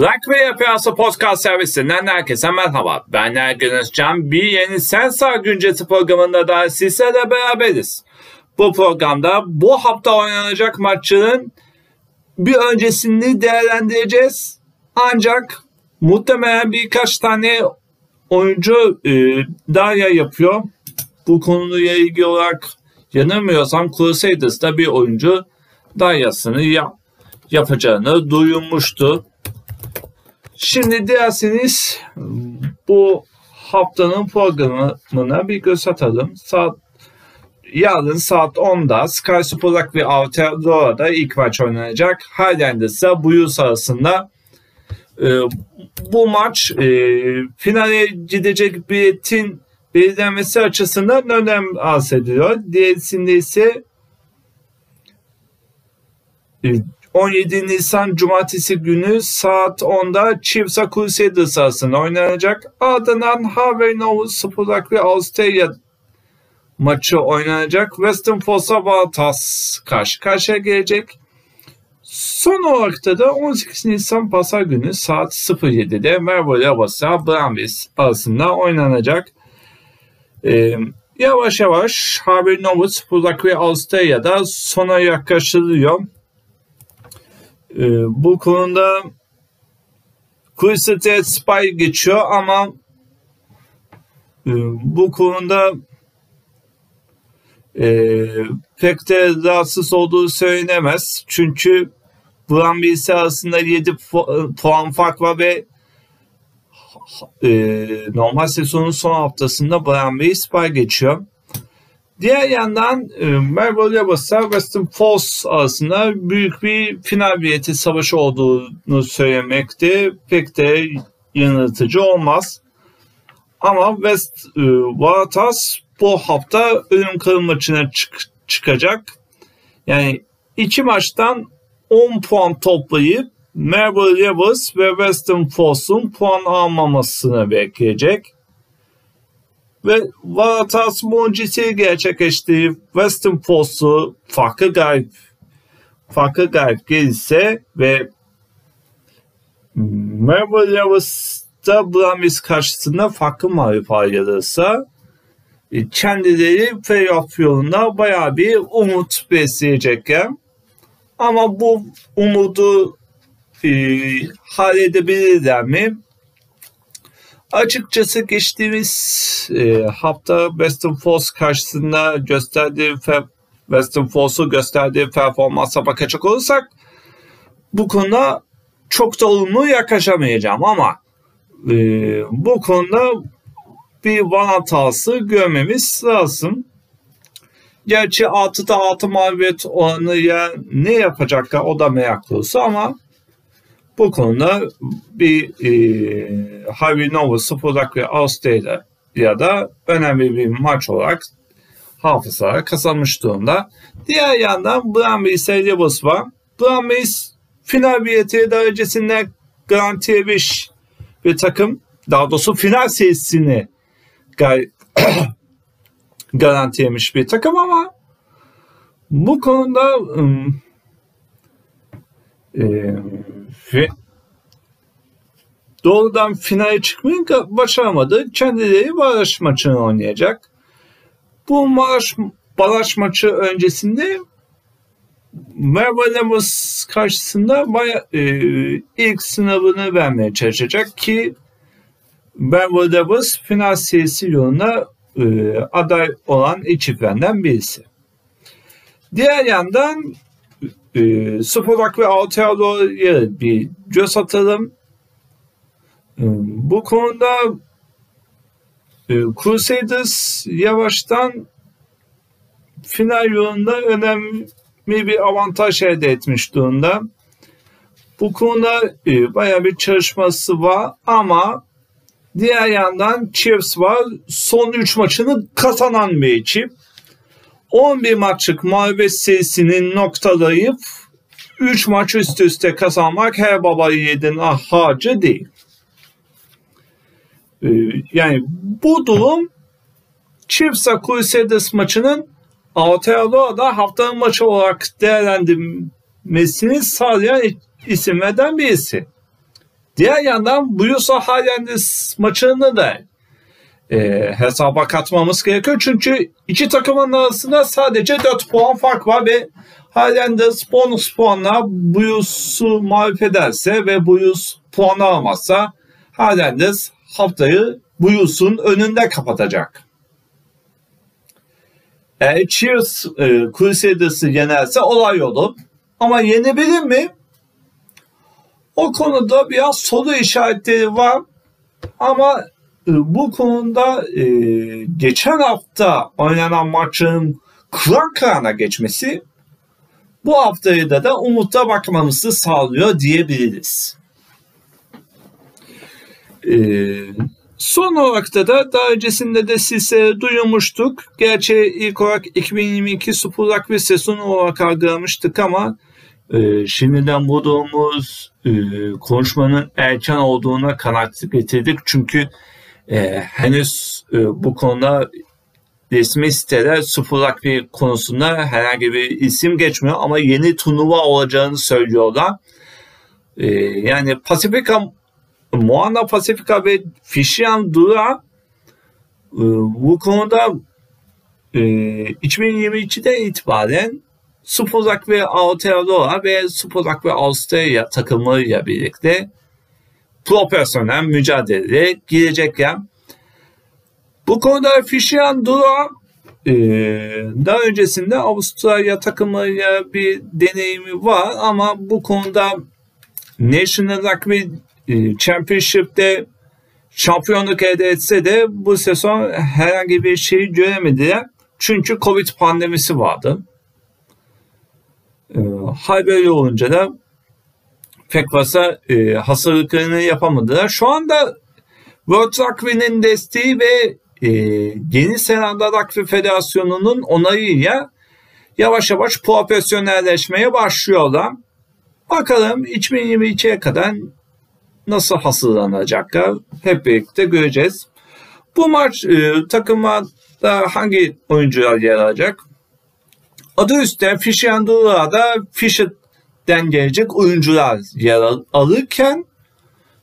Ve Piyasa Podcast servisinden herkese merhaba. Ben Ergün Özcan. Bir yeni Sensar Güncesi programında da sizlerle beraberiz. Bu programda bu hafta oynanacak maçların bir öncesini değerlendireceğiz. Ancak muhtemelen birkaç tane oyuncu e, Darya yapıyor. Bu konuyla ilgili olarak yanılmıyorsam Crusaders'da bir oyuncu Darya'sını yap, yapacağını duyulmuştu. Şimdi dilerseniz bu haftanın programına bir göz atalım. Saat yarın saat 10'da Sky Spor'dak ve Aotearoa'da ilk maç oynanacak. İse bu yıl arasında e, bu maç e, finale gidecek biletin belirlenmesi açısından önem arz ediyor. Diğerisinde ise 17 Nisan Cumartesi günü saat 10'da Chiefs'a Crusaders arasında oynanacak. Ardından Noah Spor'dak ve Austria maçı oynanacak. Western Force'a Valtas karşı karşıya gelecek. Son olarak da 18 Nisan Pazar günü saat 07'de Melbourne Havas'a Brambis arasında oynanacak. Ee, yavaş yavaş Harvey Noah Spor'dak ve Australia'da sona yaklaşılıyor. Ee, bu konuda Quisite Spy geçiyor ama e, bu konuda e, pek de rahatsız olduğu söylenemez. Çünkü Brambisi arasında 7 puan fark var ve e, normal sezonun son haftasında Brambisi Spy geçiyor. Diğer yandan e, Melbourne Rebels'la Western Force arasında büyük bir final bileti savaşı olduğunu söylemekte pek de yanıltıcı olmaz. Ama West e, Waratahs bu hafta ölüm kalım maçına çık çıkacak. Yani iki maçtan 10 puan toplayıp Melbourne Rebels ve Western Force'un puan almamasını bekleyecek ve Varatas mucizesi gerçekleştirip Western Force'u farklı galip farklı galip gelirse ve Melbourne Ravens'da Brahmis karşısında farklı mağlup ayrılırsa e, kendileri playoff yolunda baya bir umut besleyecekler. Ama bu umudu e, halledebilirler mi? Açıkçası geçtiğimiz e, hafta Western Force karşısında gösterdiği Western Force'u gösterdiği performansa bakacak olursak bu konuda çok da olumlu yaklaşamayacağım ama e, bu konuda bir van hatası görmemiz lazım. Gerçi 6'da 6 mağlubiyet oranı ya ne yapacaklar o da merak konusu ama bu konuda bir e, Harvey Nova Spor'dak ve Austria ya da önemli bir maç olarak hafızalara kazanmış durumda. Diğer yandan Brumbies Rebels var. Brumbies final bileti derecesinde garantilemiş bir takım. Daha doğrusu final serisini garantilemiş bir takım ama bu konuda ım, e, doğrudan finale çıkmayı başaramadı. Kendileri baraj maçını oynayacak. Bu Maraş baraj maçı öncesinde Merve Lemos karşısında baya, e, ilk sınavını vermeye çalışacak ki Merve Lemos final serisi yoluna e, aday olan ekiplerden birisi. Diğer yandan e, Spolak ve Aotearo'ya bir göz atalım. E, bu konuda e, Crusaders yavaştan final yolunda önemli bir avantaj elde etmiş durumda. Bu konuda e, bayağı bir çalışması var ama diğer yandan Chiefs var. Son 3 maçını kazanan bir ekip. 11 maçlık mağlubiyet serisini noktalayıp 3 maç üst üste kazanmak her baba yiğidin harcı değil. Ee, yani bu durum Chiefs'a Crusaders maçının Aotearoa'da haftanın maçı olarak değerlendirmesini sağlayan isimlerden birisi. Diğer yandan Buyusa Highlanders maçını da e, hesaba katmamız gerekiyor. Çünkü iki takımın arasında sadece 4 puan fark var ve Highlanders bonus puanla Buyus'u mağlup ederse ve Buyus puan almazsa Highlanders haftayı Buyus'un önünde kapatacak. Eğer Cheers e, Crusaders'ı yenerse olay olur. Ama yenebilir mi? O konuda biraz soru işaretleri var. Ama e, bu konuda e, geçen hafta oynanan maçın kıran kırana geçmesi bu haftayı da da umutla bakmamızı sağlıyor diyebiliriz. Ee, son olarak da, da daha öncesinde de size duyurmuştuk. Gerçi ilk olarak 2022 Super Rugby sezonu olarak algılamıştık ama e, şimdiden bulduğumuz e, konuşmanın erken olduğuna kanaat getirdik. Çünkü e, henüz e, bu konuda resmi siteler Super Rugby konusunda herhangi bir isim geçmiyor ama yeni turnuva olacağını söylüyorlar. E, yani Pasifika Moana Pasifika ve Fishian Dura e, bu konuda e, 2022'de itibaren Spozak ve Aotearoa ve Spozak ve Avustralya takımlarıyla birlikte profesyonel mücadeleye girecekler. Bu konuda Fishian Dura e, daha öncesinde Avustralya takımıyla bir deneyimi var ama bu konuda National Rugby e, Championship'te şampiyonluk elde etse de bu sezon herhangi bir şey göremediler. Çünkü Covid pandemisi vardı. E, böyle olunca da pek e, hazırlıklarını yapamadılar. Şu anda World Rugby'nin desteği ve e, Yeni Zelanda Rugby Federasyonu'nun onayıyla yavaş yavaş profesyonelleşmeye başlıyorlar. Bakalım 2022'ye kadar nasıl hazırlanacaklar hep birlikte göreceğiz. Bu maç e, takımda hangi oyuncular yer alacak? Adı üstte Fisher Andorra'da Fisher'den gelecek oyuncular yer alırken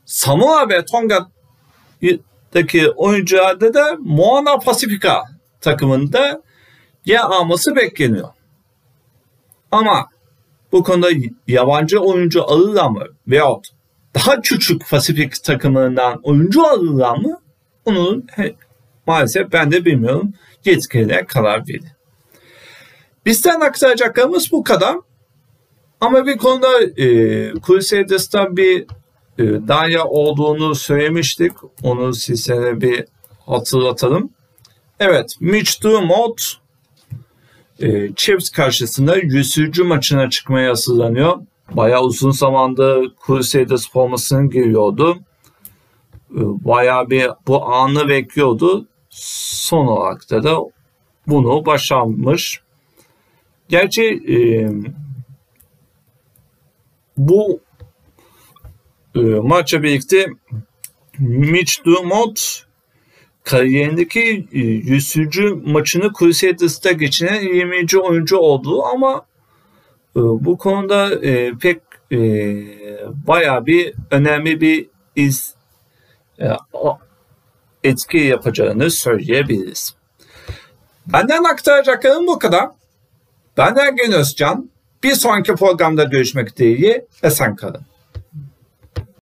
Samoa ve Tonga'daki oyuncularda da Moana Pacifica takımında yer alması bekleniyor. Ama bu konuda yabancı oyuncu alırlar mı? Veyahut daha küçük Pasifik takımlarından oyuncu alırlar mı? Onu he, maalesef ben de bilmiyorum. Yetkililer karar verir. Bizden aktaracaklarımız bu kadar. Ama bir konuda e, Crusaders'ta bir e, Daya olduğunu söylemiştik. Onu sizlere bir hatırlatalım. Evet, Mitch Dumont e, Chiefs karşısında 100. maçına çıkmaya hazırlanıyor. Bayağı uzun zamanda Crusaders formasını giyiyordu. E, bayağı bir bu anı bekliyordu. Son olarak da, da bunu başarmış. Gerçi e, bu e, maçla birlikte Mitch Dumont kariyerindeki 100. E, maçını Crusaders'ta geçinen 20. oyuncu oldu ama e, bu konuda e, pek e, bayağı bir önemli bir iz e, etki yapacağını söyleyebiliriz. Benden aktaracaklarım bu kadar. Ben Ergen Özcan. Bir sonraki programda görüşmek dileğiyle esen kalın.